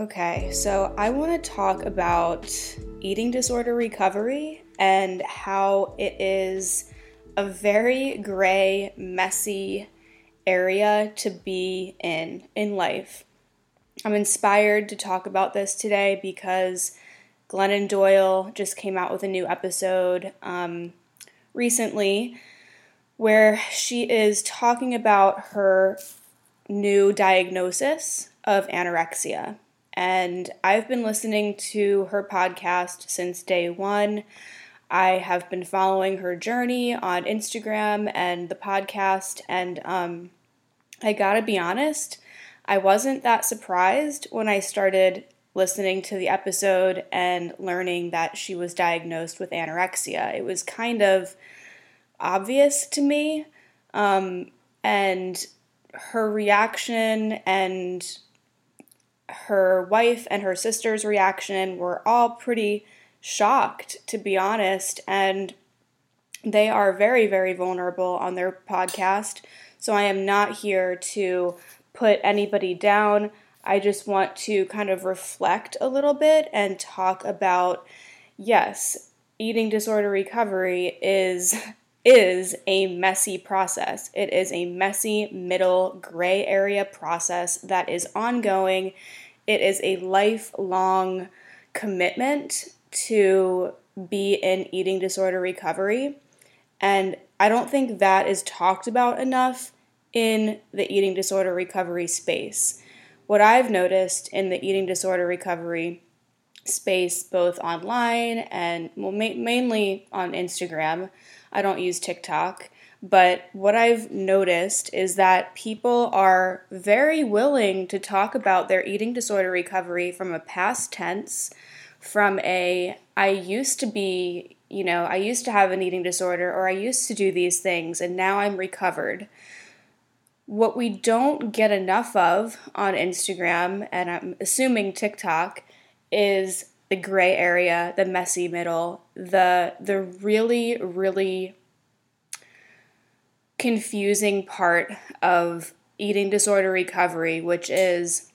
Okay, so I want to talk about eating disorder recovery and how it is a very gray, messy area to be in in life. I'm inspired to talk about this today because Glennon Doyle just came out with a new episode um, recently where she is talking about her new diagnosis of anorexia. And I've been listening to her podcast since day one. I have been following her journey on Instagram and the podcast, and um, I gotta be honest, I wasn't that surprised when I started listening to the episode and learning that she was diagnosed with anorexia. It was kind of obvious to me, um, and her reaction and her wife and her sister's reaction were all pretty shocked, to be honest. And they are very, very vulnerable on their podcast. So I am not here to put anybody down. I just want to kind of reflect a little bit and talk about yes, eating disorder recovery is is a messy process. It is a messy middle gray area process that is ongoing it is a lifelong commitment to be in eating disorder recovery. And I don't think that is talked about enough in the eating disorder recovery space. What I've noticed in the eating disorder recovery space, both online and well, ma- mainly on Instagram, I don't use TikTok, but what I've noticed is that people are very willing to talk about their eating disorder recovery from a past tense, from a I used to be, you know, I used to have an eating disorder or I used to do these things and now I'm recovered. What we don't get enough of on Instagram and I'm assuming TikTok is the gray area, the messy middle, the the really really confusing part of eating disorder recovery, which is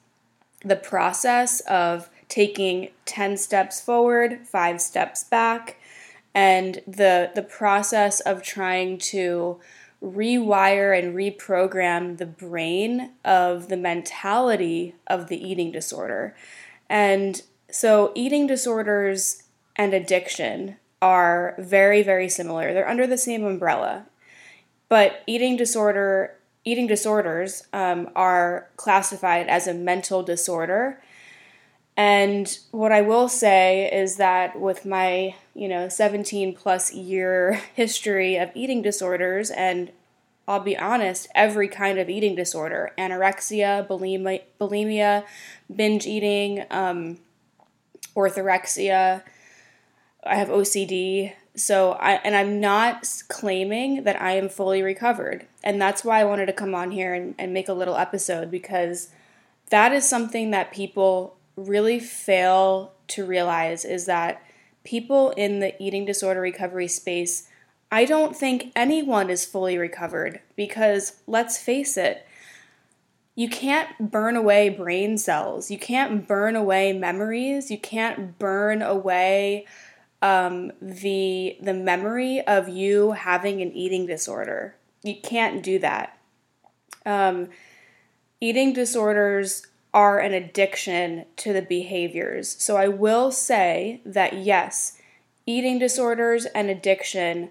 the process of taking 10 steps forward, 5 steps back, and the the process of trying to rewire and reprogram the brain of the mentality of the eating disorder. And so eating disorders and addiction are very very similar. They're under the same umbrella. But eating disorder, eating disorders um, are classified as a mental disorder. And what I will say is that with my, you know, 17 plus year history of eating disorders, and I'll be honest, every kind of eating disorder anorexia, bulimia, bulimia binge eating, um, orthorexia, I have OCD, so I and I'm not claiming that I am fully recovered. And that's why I wanted to come on here and, and make a little episode because that is something that people really fail to realize is that people in the eating disorder recovery space, I don't think anyone is fully recovered. Because let's face it, you can't burn away brain cells. You can't burn away memories. You can't burn away um, the the memory of you having an eating disorder. You can't do that. Um, eating disorders are an addiction to the behaviors. So I will say that yes, eating disorders and addiction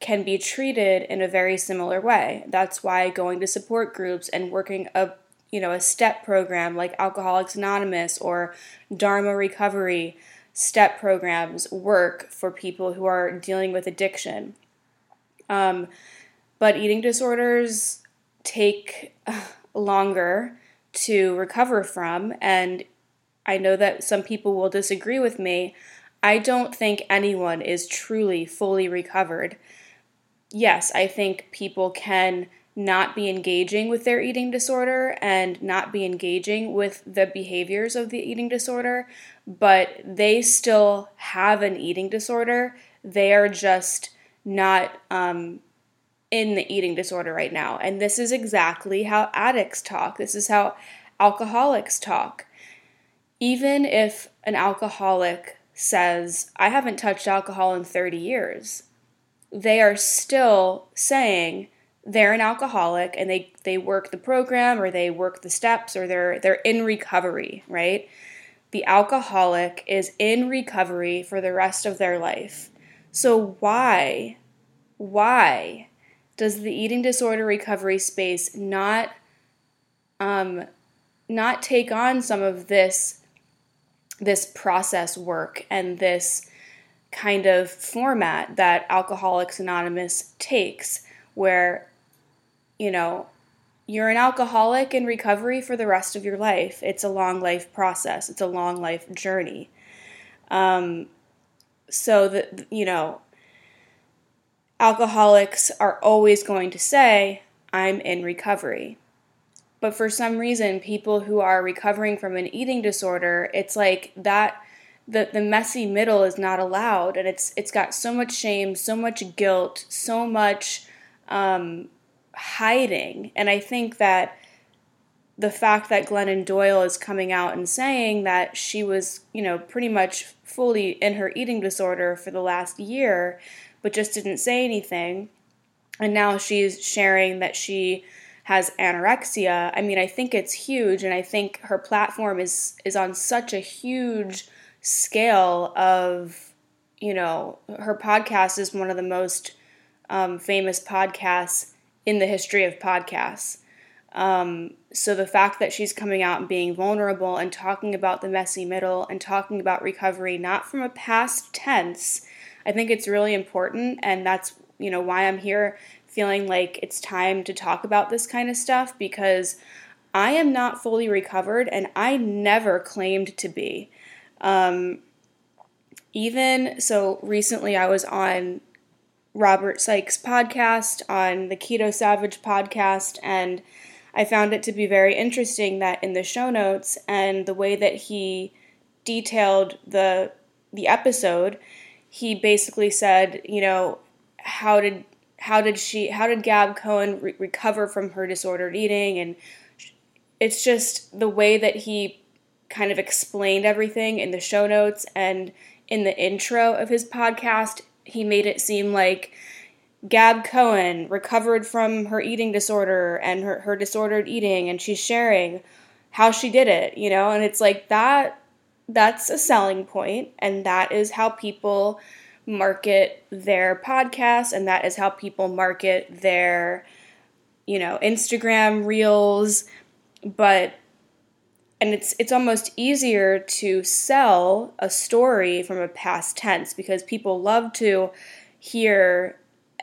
can be treated in a very similar way. That's why going to support groups and working a you know a step program like Alcoholics Anonymous or Dharma Recovery step programs work for people who are dealing with addiction. Um, but eating disorders take longer to recover from, and I know that some people will disagree with me. I don't think anyone is truly fully recovered. Yes, I think people can not be engaging with their eating disorder and not be engaging with the behaviors of the eating disorder, but they still have an eating disorder. They are just not um, in the eating disorder right now. And this is exactly how addicts talk. This is how alcoholics talk. even if an alcoholic says, I haven't touched alcohol in 30 years, they are still saying they're an alcoholic and they, they work the program or they work the steps or they're they're in recovery, right? The alcoholic is in recovery for the rest of their life. So why why does the eating disorder recovery space not um, not take on some of this this process work and this kind of format that Alcoholics Anonymous takes, where, you know, you're an alcoholic in recovery for the rest of your life. It's a long life process, it's a long life journey. Um, so that, you know, alcoholics are always going to say, I'm in recovery. But for some reason, people who are recovering from an eating disorder, it's like that the, the messy middle is not allowed and it's it's got so much shame, so much guilt, so much um, hiding. And I think that the fact that Glennon Doyle is coming out and saying that she was, you know, pretty much fully in her eating disorder for the last year, but just didn't say anything. And now she's sharing that she has anorexia. I mean, I think it's huge and I think her platform is is on such a huge scale of, you know, her podcast is one of the most um, famous podcasts in the history of podcasts. Um, so the fact that she's coming out and being vulnerable and talking about the messy middle and talking about recovery, not from a past tense, I think it's really important, and that's you know why I'm here feeling like it's time to talk about this kind of stuff because I am not fully recovered and I never claimed to be. Um, even so, recently I was on Robert Sykes' podcast, on the Keto Savage podcast, and I found it to be very interesting that in the show notes and the way that he detailed the the episode, he basically said, you know, how did how did she how did Gab Cohen re- recover from her disordered eating? And it's just the way that he kind of explained everything in the show notes and in the intro of his podcast he made it seem like Gab Cohen recovered from her eating disorder and her, her disordered eating and she's sharing how she did it, you know, and it's like that that's a selling point and that is how people market their podcasts, and that is how people market their you know Instagram reels. But and it's it's almost easier to sell a story from a past tense because people love to hear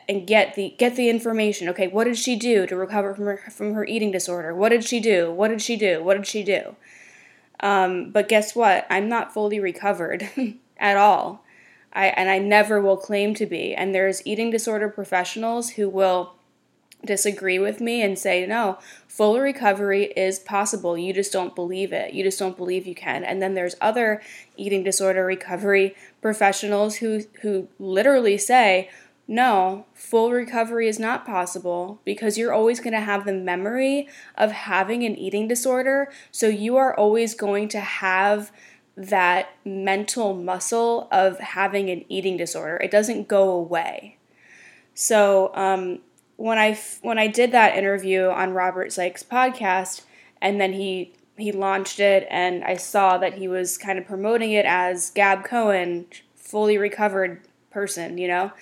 and get the get the information. Okay what did she do to recover from her from her eating disorder? What did she do? What did she do? What did she do? Um, but guess what? I'm not fully recovered at all. I, and I never will claim to be. And there's eating disorder professionals who will disagree with me and say, no, full recovery is possible. You just don't believe it. You just don't believe you can. And then there's other eating disorder recovery professionals who, who literally say, no, full recovery is not possible because you're always going to have the memory of having an eating disorder. So you are always going to have that mental muscle of having an eating disorder. It doesn't go away. So um, when I when I did that interview on Robert Sykes' podcast, and then he he launched it, and I saw that he was kind of promoting it as Gab Cohen, fully recovered person. You know,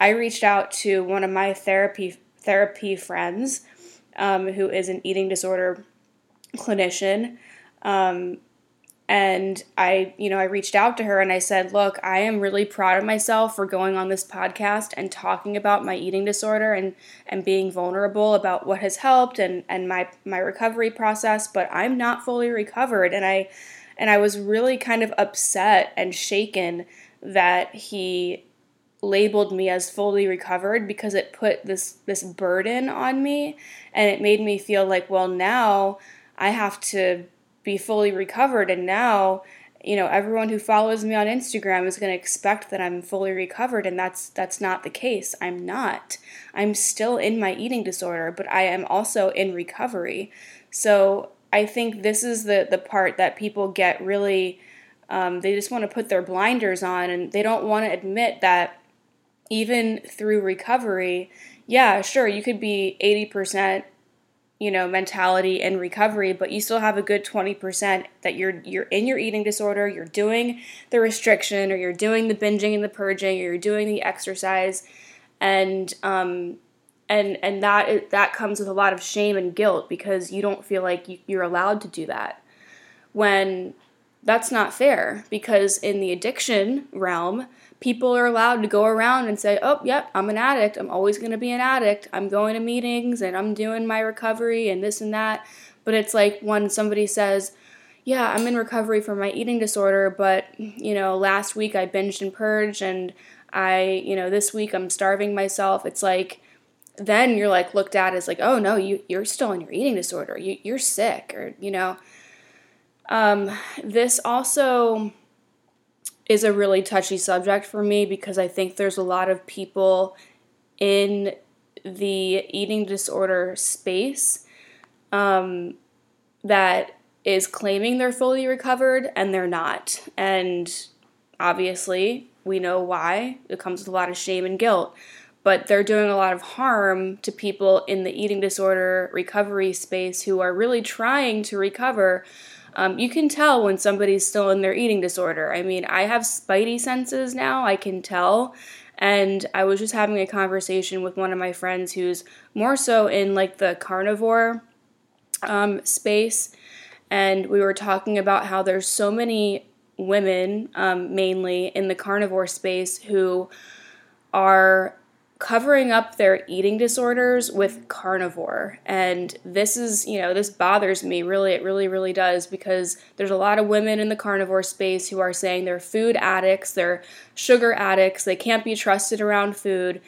I reached out to one of my therapy therapy friends, um, who is an eating disorder clinician. Um, and I, you know, I reached out to her and I said, "Look, I am really proud of myself for going on this podcast and talking about my eating disorder and and being vulnerable about what has helped and and my my recovery process, but I'm not fully recovered." And I and I was really kind of upset and shaken that he labeled me as fully recovered because it put this this burden on me and it made me feel like, well, now I have to be fully recovered and now you know everyone who follows me on Instagram is going to expect that I'm fully recovered and that's that's not the case. I'm not. I'm still in my eating disorder, but I am also in recovery. So I think this is the the part that people get really um, they just want to put their blinders on and they don't want to admit that even through recovery, yeah, sure, you could be 80% you know mentality and recovery but you still have a good 20% that you're you're in your eating disorder you're doing the restriction or you're doing the binging and the purging or you're doing the exercise. And um and and that that comes with a lot of shame and guilt because you don't feel like you, you're allowed to do that. When that's not fair because in the addiction realm people are allowed to go around and say, oh, yep, I'm an addict. I'm always going to be an addict. I'm going to meetings and I'm doing my recovery and this and that. But it's like when somebody says, yeah, I'm in recovery from my eating disorder, but, you know, last week I binged and purged and I, you know, this week I'm starving myself. It's like, then you're like looked at as like, oh no, you, you're still in your eating disorder. You, you're sick or, you know. Um, this also is a really touchy subject for me because I think there's a lot of people in the eating disorder space um, that is claiming they're fully recovered and they're not. And obviously, we know why. It comes with a lot of shame and guilt. But they're doing a lot of harm to people in the eating disorder recovery space who are really trying to recover um, you can tell when somebody's still in their eating disorder. I mean, I have spidey senses now, I can tell. And I was just having a conversation with one of my friends who's more so in like the carnivore um, space. And we were talking about how there's so many women, um, mainly in the carnivore space, who are covering up their eating disorders with carnivore. And this is, you know, this bothers me really. It really, really does because there's a lot of women in the carnivore space who are saying they're food addicts, they're sugar addicts, they can't be trusted around food.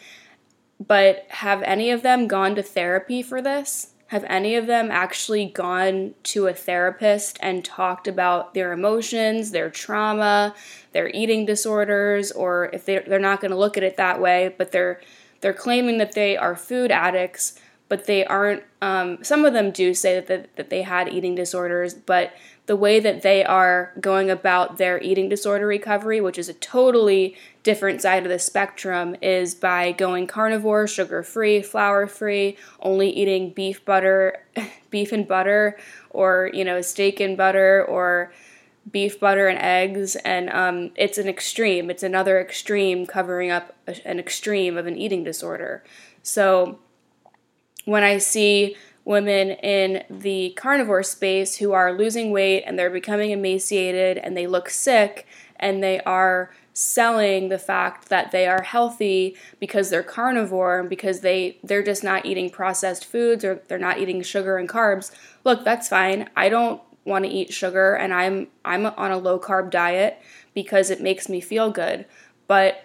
But have any of them gone to therapy for this? Have any of them actually gone to a therapist and talked about their emotions, their trauma, their eating disorders, or if they're, they're not going to look at it that way, but they're they're claiming that they are food addicts, but they aren't. Um, some of them do say that, that, that they had eating disorders, but the way that they are going about their eating disorder recovery, which is a totally different side of the spectrum, is by going carnivore, sugar free, flour free, only eating beef butter, beef and butter, or you know steak and butter, or beef butter and eggs and um, it's an extreme. It's another extreme covering up a, an extreme of an eating disorder. So when i see women in the carnivore space who are losing weight and they're becoming emaciated and they look sick and they are selling the fact that they are healthy because they're carnivore and because they they're just not eating processed foods or they're not eating sugar and carbs look that's fine. I don't want to eat sugar and I'm I'm on a low carb diet because it makes me feel good. But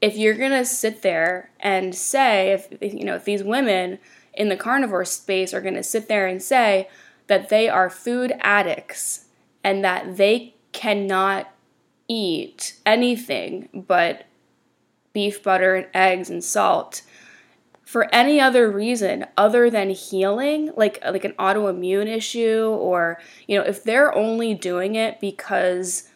if you're going to sit there and say if you know if these women in the carnivore space are going to sit there and say that they are food addicts and that they cannot eat anything but beef butter and eggs and salt for any other reason other than healing, like like an autoimmune issue or you know, if they're only doing it because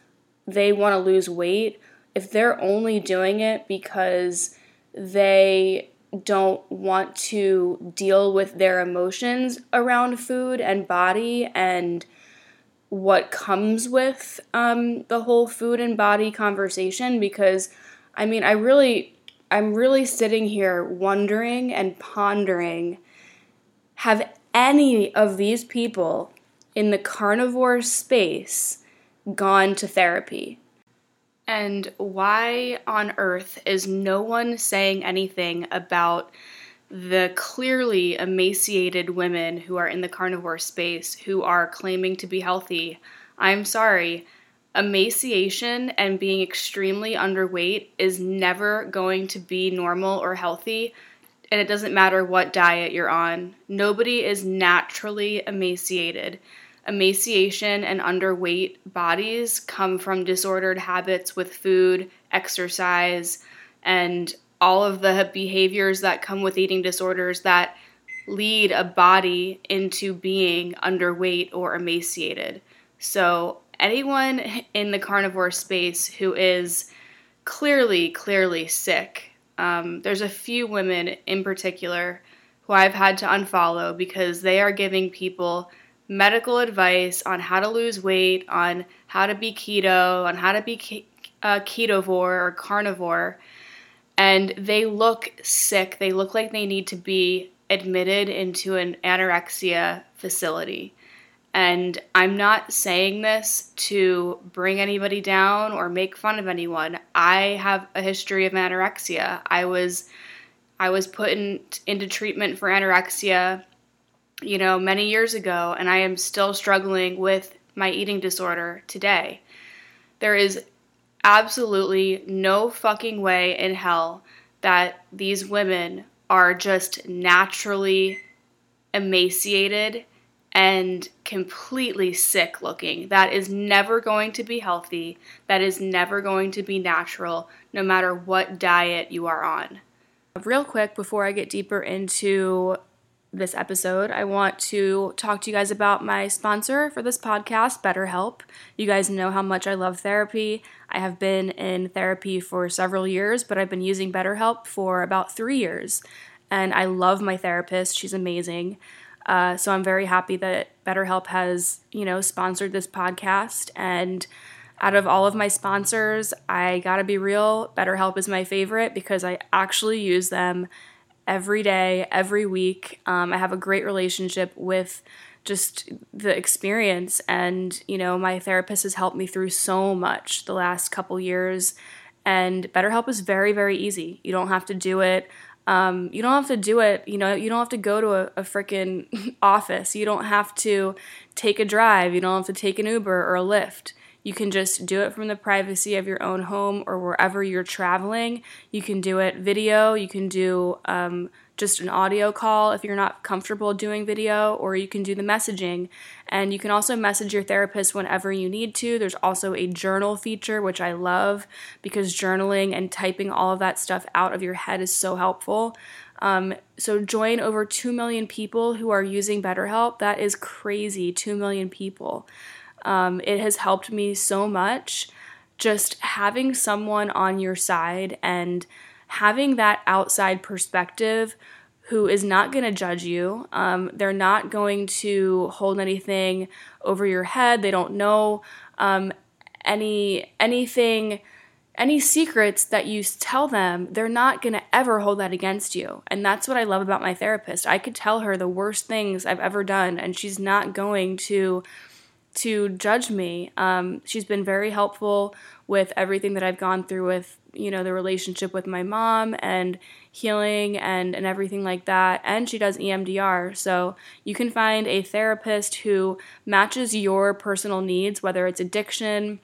they want to lose weight, if they're only doing it because they don't want to deal with their emotions around food and body and what comes with um, the whole food and body conversation because I mean, I really I'm really sitting here wondering and pondering have any of these people in the carnivore space gone to therapy? And why on earth is no one saying anything about the clearly emaciated women who are in the carnivore space who are claiming to be healthy? I'm sorry emaciation and being extremely underweight is never going to be normal or healthy. And it doesn't matter what diet you're on. Nobody is naturally emaciated. Emaciation and underweight bodies come from disordered habits with food, exercise, and all of the behaviors that come with eating disorders that lead a body into being underweight or emaciated. So, anyone in the carnivore space who is clearly, clearly sick, um, there's a few women in particular who I've had to unfollow because they are giving people medical advice on how to lose weight, on how to be keto, on how to be ke- uh, ketovore or carnivore. And they look sick. They look like they need to be admitted into an anorexia facility. And I'm not saying this to bring anybody down or make fun of anyone. I have a history of anorexia. I was I was put in, into treatment for anorexia, you know, many years ago, and I am still struggling with my eating disorder today. There is absolutely no fucking way in hell that these women are just naturally emaciated and completely sick looking. That is never going to be healthy. That is never going to be natural, no matter what diet you are on. Real quick, before I get deeper into this episode, I want to talk to you guys about my sponsor for this podcast, BetterHelp. You guys know how much I love therapy. I have been in therapy for several years, but I've been using BetterHelp for about three years. And I love my therapist, she's amazing. Uh, so I'm very happy that BetterHelp has, you know, sponsored this podcast. And out of all of my sponsors, I gotta be real, BetterHelp is my favorite because I actually use them every day, every week. Um, I have a great relationship with just the experience, and you know, my therapist has helped me through so much the last couple years. And BetterHelp is very, very easy. You don't have to do it um, you don't have to do it, you know, you don't have to go to a, a freaking office. You don't have to take a drive. You don't have to take an Uber or a Lyft. You can just do it from the privacy of your own home or wherever you're traveling. You can do it video. You can do um, just an audio call if you're not comfortable doing video, or you can do the messaging. And you can also message your therapist whenever you need to. There's also a journal feature, which I love because journaling and typing all of that stuff out of your head is so helpful. Um, so join over 2 million people who are using BetterHelp. That is crazy, 2 million people. Um, it has helped me so much just having someone on your side and having that outside perspective who is not going to judge you. Um, they're not going to hold anything over your head. They don't know um, any anything, any secrets that you tell them. They're not going to ever hold that against you. And that's what I love about my therapist. I could tell her the worst things I've ever done, and she's not going to to judge me. Um, she's been very helpful with everything that I've gone through with, you know, the relationship with my mom and healing and, and everything like that. And she does EMDR. So you can find a therapist who matches your personal needs, whether it's addiction,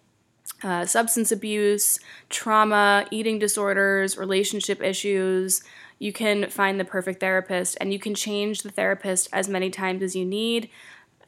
uh, substance abuse, trauma, eating disorders, relationship issues. You can find the perfect therapist and you can change the therapist as many times as you need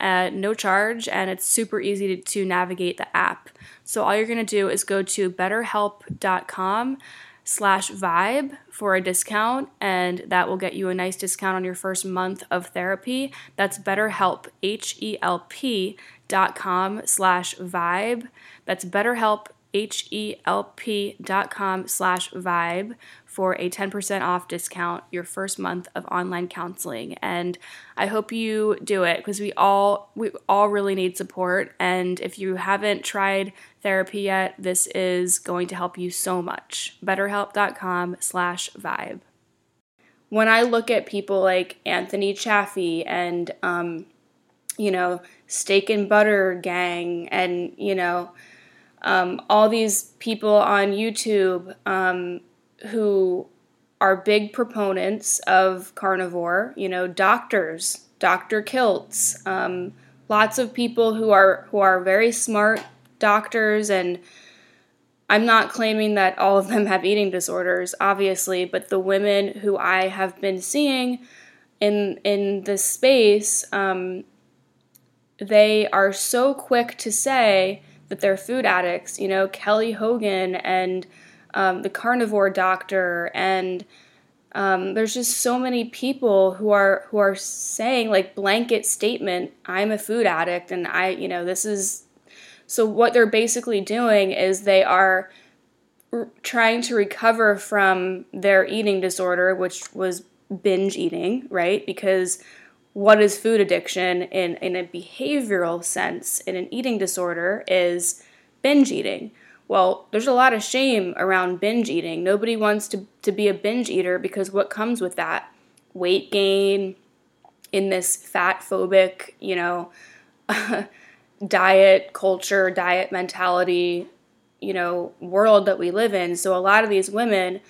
at no charge and it's super easy to, to navigate the app. So all you're going to do is go to betterhelp.com slash vibe for a discount and that will get you a nice discount on your first month of therapy. That's betterhelp, H-E-L-P dot com slash vibe. That's betterhelp, H-E-L-P dot com slash vibe for a 10% off discount your first month of online counseling. And I hope you do it because we all we all really need support. And if you haven't tried therapy yet, this is going to help you so much. BetterHelp.com slash vibe. When I look at people like Anthony Chaffee and um, you know, steak and butter gang and, you know, um, all these people on YouTube um, who are big proponents of carnivore, you know, doctors, Dr. Kiltz, um, lots of people who are who are very smart doctors and I'm not claiming that all of them have eating disorders, obviously, but the women who I have been seeing in in this space, um, they are so quick to say that they're food addicts. You know, Kelly Hogan and um, the carnivore doctor and Um, there's just so many people who are who are saying like blanket statement, I'm a food addict and I, you know, this is so what they're basically doing is they are r- trying to recover from their eating disorder, which was binge eating, right? Because what is food addiction in, in a behavioral sense in an eating disorder is binge eating. Well, there's a lot of shame around binge eating. Nobody wants to, to be a binge eater because what comes with that? Weight gain in this fat phobic, you know, diet culture, diet mentality, you know, world that we live in. So a lot of these women,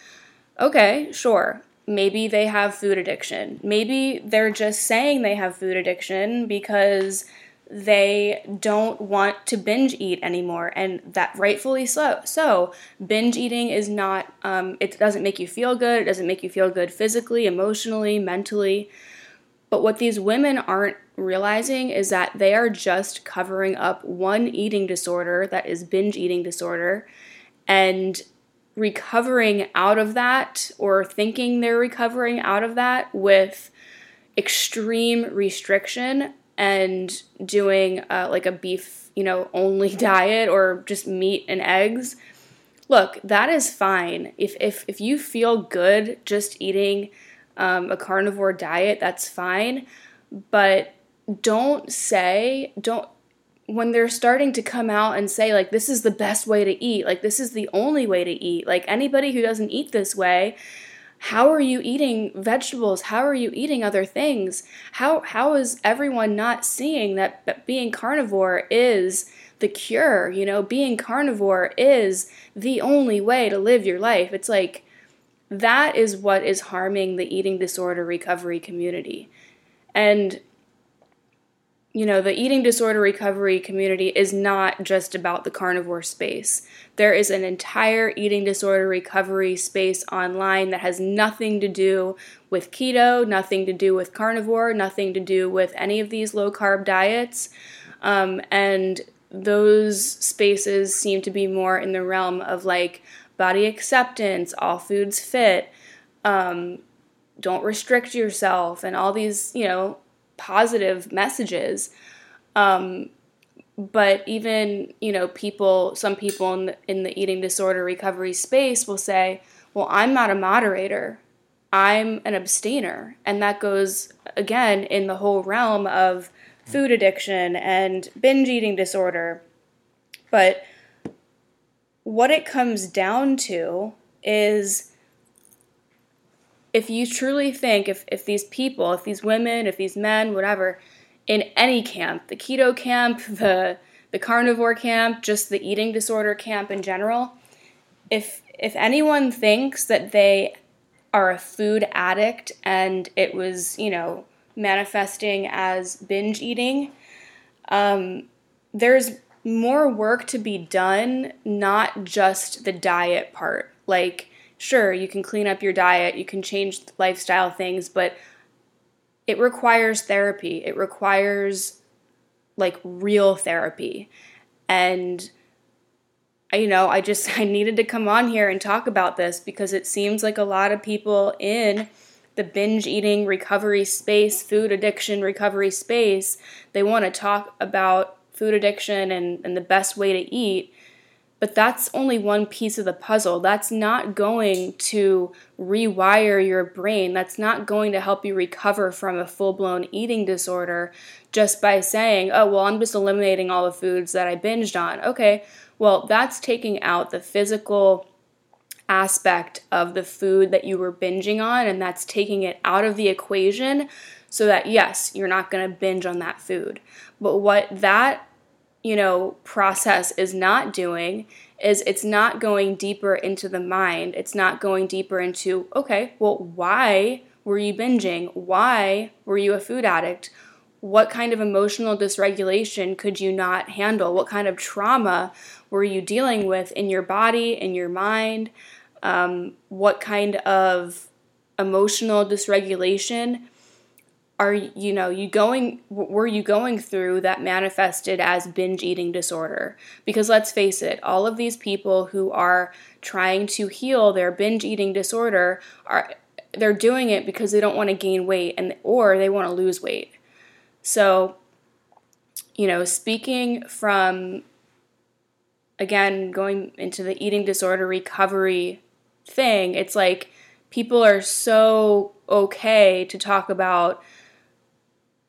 okay, sure, maybe they have food addiction. Maybe they're just saying they have food addiction because they don't want to binge eat anymore and that rightfully so. So binge eating is not um, it doesn't make you feel good it doesn't make you feel good physically emotionally mentally. But what these women aren't realizing is that they are just covering up one eating disorder that is binge eating disorder and recovering out of that or thinking they're recovering out of that with extreme restriction and doing uh, like a beef, you know, only diet or just meat and eggs, look, that is fine. If if if you feel good just eating um, a carnivore diet, that's fine. But don't say don't when they're starting to come out and say like this is the best way to eat, like this is the only way to eat. Like anybody who doesn't eat this way how are you eating vegetables? How are you eating other things? How how is everyone not seeing that, that being carnivore is the cure you know? Being carnivore is the only way to live your life. It's like that is what is harming the eating disorder recovery community. And you know, the eating disorder recovery community is not just about the carnivore space. There is an entire eating disorder recovery space online that has nothing to do with keto, nothing to do with carnivore, nothing to do with any of these low carb diets. Um, and those spaces seem to be more in the realm of like body acceptance, all foods fit, um, don't restrict yourself, and all these, you know, positive messages. Um, but even you know people some people in the, in the eating disorder recovery space will say well i'm not a moderator. I'm an abstainer. And that goes again in the whole realm of food addiction and binge eating disorder. But what it comes down to is if you truly think if, if these people, if these women, if these men, whatever, in any camp, the keto camp, the the carnivore camp, just the eating disorder camp in general, if if anyone thinks that they are a food addict and it was, you know, manifesting as binge eating, um, there's more work to be done, not just the diet part. Like, sure, you can clean up your diet, you can change lifestyle things, but it requires therapy. It requires like real therapy. And you know, I just I needed to come on here and talk about this because it seems like a lot of people in the binge eating recovery space, food addiction recovery space, they want to talk about food addiction and, and the best way to eat. But that's only one piece of the puzzle. That's not going to rewire your brain. That's not going to help you recover from a full blown eating disorder just by saying, oh, well, I'm just eliminating all the foods that I binged on. Okay, well, that's taking out the physical aspect of the food that you were binging on, and that's taking it out of the equation so that, yes, you're not going to binge on that food. But what that you know, process is not doing is it's not going deeper into the mind. It's not going deeper into, okay, well, why were you binging? Why were you a food addict? What kind of emotional dysregulation could you not handle? What kind of trauma were you dealing with in your body, in your mind? Um, what kind of emotional dysregulation are you know you going were you going through that manifested as binge eating disorder because let's face it all of these people who are trying to heal their binge eating disorder are they're doing it because they don't want to gain weight and or they want to lose weight. So, you know, speaking from again going into the eating disorder recovery thing, it's like people are so okay to talk about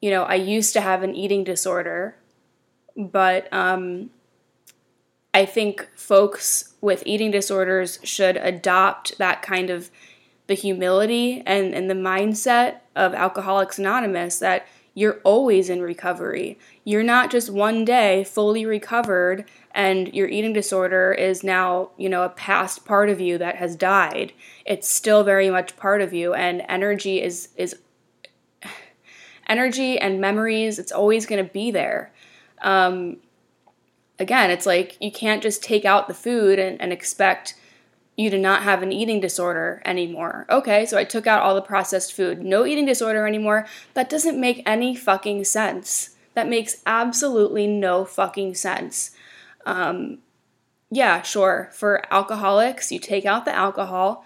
you know, I used to have an eating disorder, but um I think folks with eating disorders should adopt that kind of the humility and, and the mindset of Alcoholics Anonymous that you're always in recovery. You're not just one day fully recovered and your eating disorder is now, you know, a past part of you that has died. It's still very much part of you and energy is is energy and memories, it's always going to be there. Um, again, it's like you can't just take out the food and, and expect you to not have an eating disorder anymore. Okay, so I took out all the processed food. No eating disorder anymore. That doesn't make any fucking sense. That makes absolutely no fucking sense. Um, yeah, sure. For alcoholics, you take out the alcohol,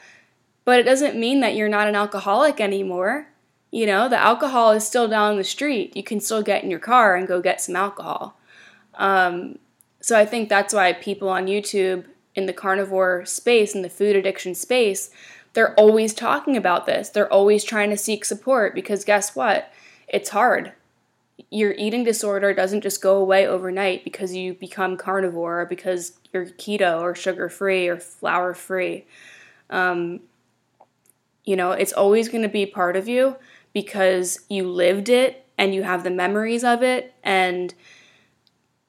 but it doesn't mean that you're not an alcoholic anymore. You know, the alcohol is still down the street. You can still get in your car and go get some alcohol. Um, so I think that's why people on YouTube in the carnivore space, in the food addiction space, they're always talking about this. They're always trying to seek support because guess what? It's hard. Your eating disorder doesn't just go away overnight because you become carnivore or because you're keto or sugar free or flour free. Um, you know, it's always going to be part of you because you lived it and you have the memories of it and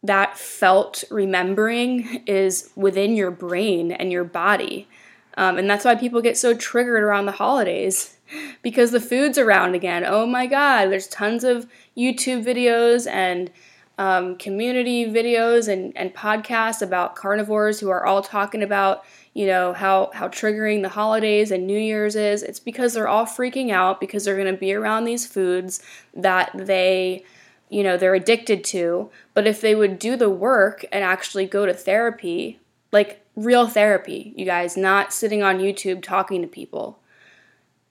that felt remembering is within your brain and your body. Um, and that's why people get so triggered around the holidays because the food's around again. Oh my God, there's tons of YouTube videos and um, community videos and, and podcasts about carnivores who are all talking about, you know, how, how triggering the holidays and New Year's is. It's because they're all freaking out because they're going to be around these foods that they you know they're addicted to. But if they would do the work and actually go to therapy like real therapy you guys not sitting on youtube talking to people.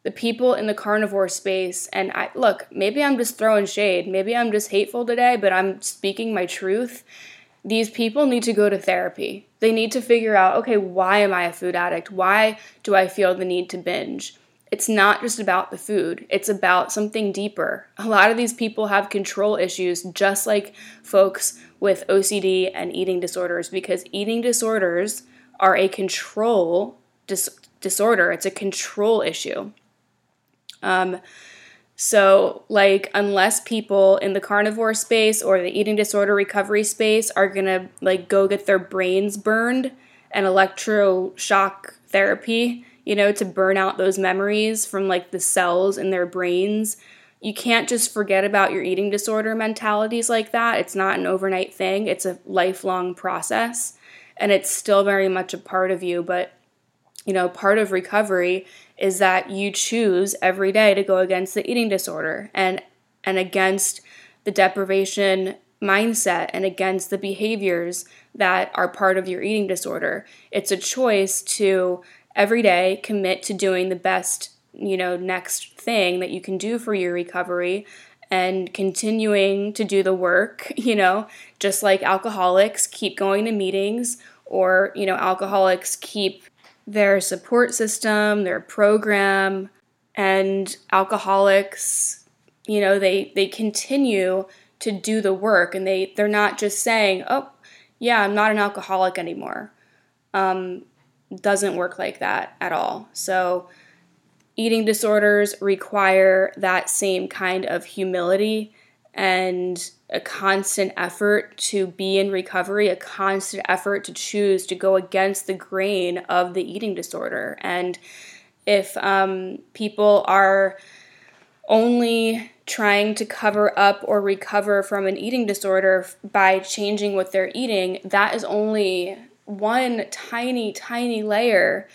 The people in the carnivore space and i look maybe i'm just throwing shade. Maybe i'm just hateful today but i'm speaking my truth. These people need to go to therapy they need to figure out okay why am i a food addict why do i feel the need to binge it's not just about the food, it's about something deeper. A lot of these people have control issues, just like folks with OCD and eating disorders, because eating disorders are a control dis- disorder, it's a control issue. Um, so, like, unless people in the carnivore space or the eating disorder recovery space are gonna like go get their brains burned and electroshock therapy, you know, to burn out those memories from like the cells in their brains. You can't just forget about your eating disorder mentalities like that. It's not an overnight thing, it's a lifelong process. And it's still very much a part of you. But, you know, part of recovery is that you choose every day to go against the eating disorder and and against the deprivation mindset and against the behaviors that are part of your eating disorder. It's a choice to every day commit to doing the best, you know, next thing that you can do for your recovery and continuing to do the work, you know, just like alcoholics keep going to meetings or, you know, alcoholics keep their support system, their program, and alcoholics, you know, they they continue to do the work and they they're not just saying, "Oh, yeah, I'm not an alcoholic anymore." Um, doesn't work like that at all. So, eating disorders require that same kind of humility and a constant effort to be in recovery, a constant effort to choose to go against the grain of the eating disorder. And if um, people are only trying to cover up or recover from an eating disorder by changing what they're eating, that is only one tiny, tiny layer.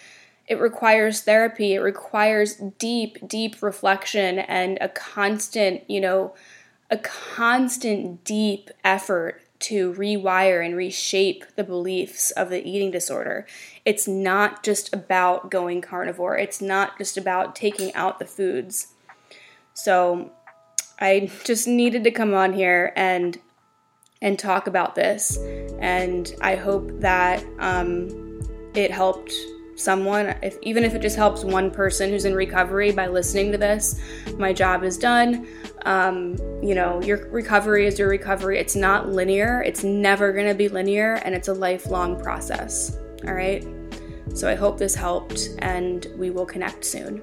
It requires therapy. It requires deep, deep reflection and a constant, you know, a constant deep effort to rewire and reshape the beliefs of the eating disorder. It's not just about going carnivore, it's not just about taking out the foods. So I just needed to come on here and and talk about this and I hope that um, it helped someone if even if it just helps one person who's in recovery by listening to this my job is done. Um, you know your recovery is your recovery. It's not linear. It's never going to be linear and it's a lifelong process. All right? So i hope this helped and we will connect soon